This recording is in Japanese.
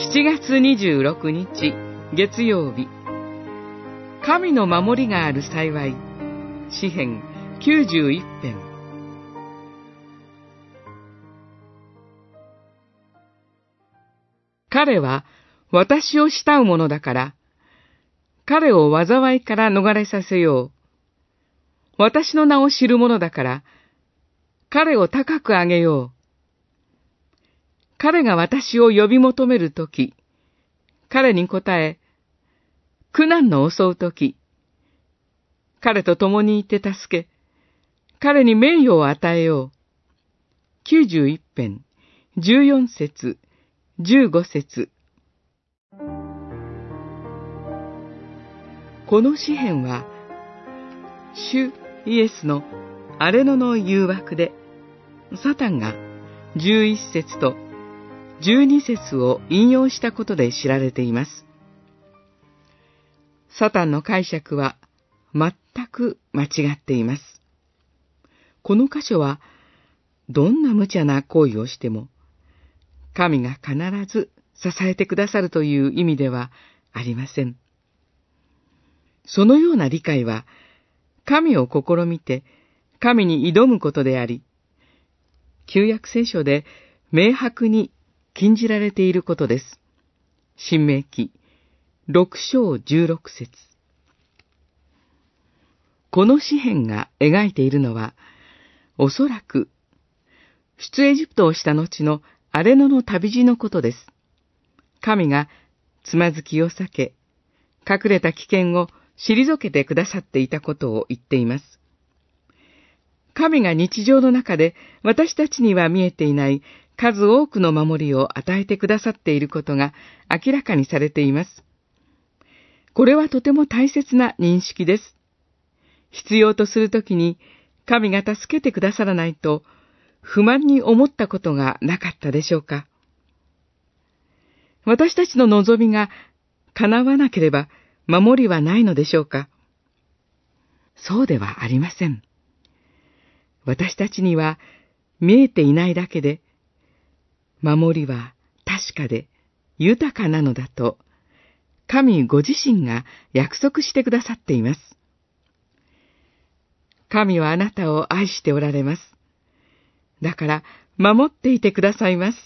7月26日月曜日神の守りがある幸い詩編91編彼は私を慕うものだから、彼を災いから逃れさせよう。私の名を知る者だから、彼を高く上げよう。彼が私を呼び求めるとき、彼に答え、苦難の襲うとき、彼と共にいて助け、彼に名誉を与えよう。91編、14節、15節。この詩篇は、主イエスのアレノの誘惑で、サタンが11節と12節を引用したことで知られています。サタンの解釈は全く間違っています。この箇所は、どんな無茶な行為をしても、神が必ず支えてくださるという意味ではありません。そのような理解は、神を試みて、神に挑むことであり、旧約聖書で明白に禁じられていることです。新明記六章十六節この詩篇が描いているのは、おそらく、出エジプトをした後のアレノの旅路のことです。神がつまずきを避け、隠れた危険を退けてくださっていたことを言っています。神が日常の中で私たちには見えていない数多くの守りを与えてくださっていることが明らかにされています。これはとても大切な認識です。必要とするときに神が助けてくださらないと不満に思ったことがなかったでしょうか私たちの望みが叶わなければ守りはないのでしょうかそうではありません。私たちには見えていないだけで、守りは確かで豊かなのだと、神ご自身が約束してくださっています。神はあなたを愛しておられます。だから、守っていてくださいます。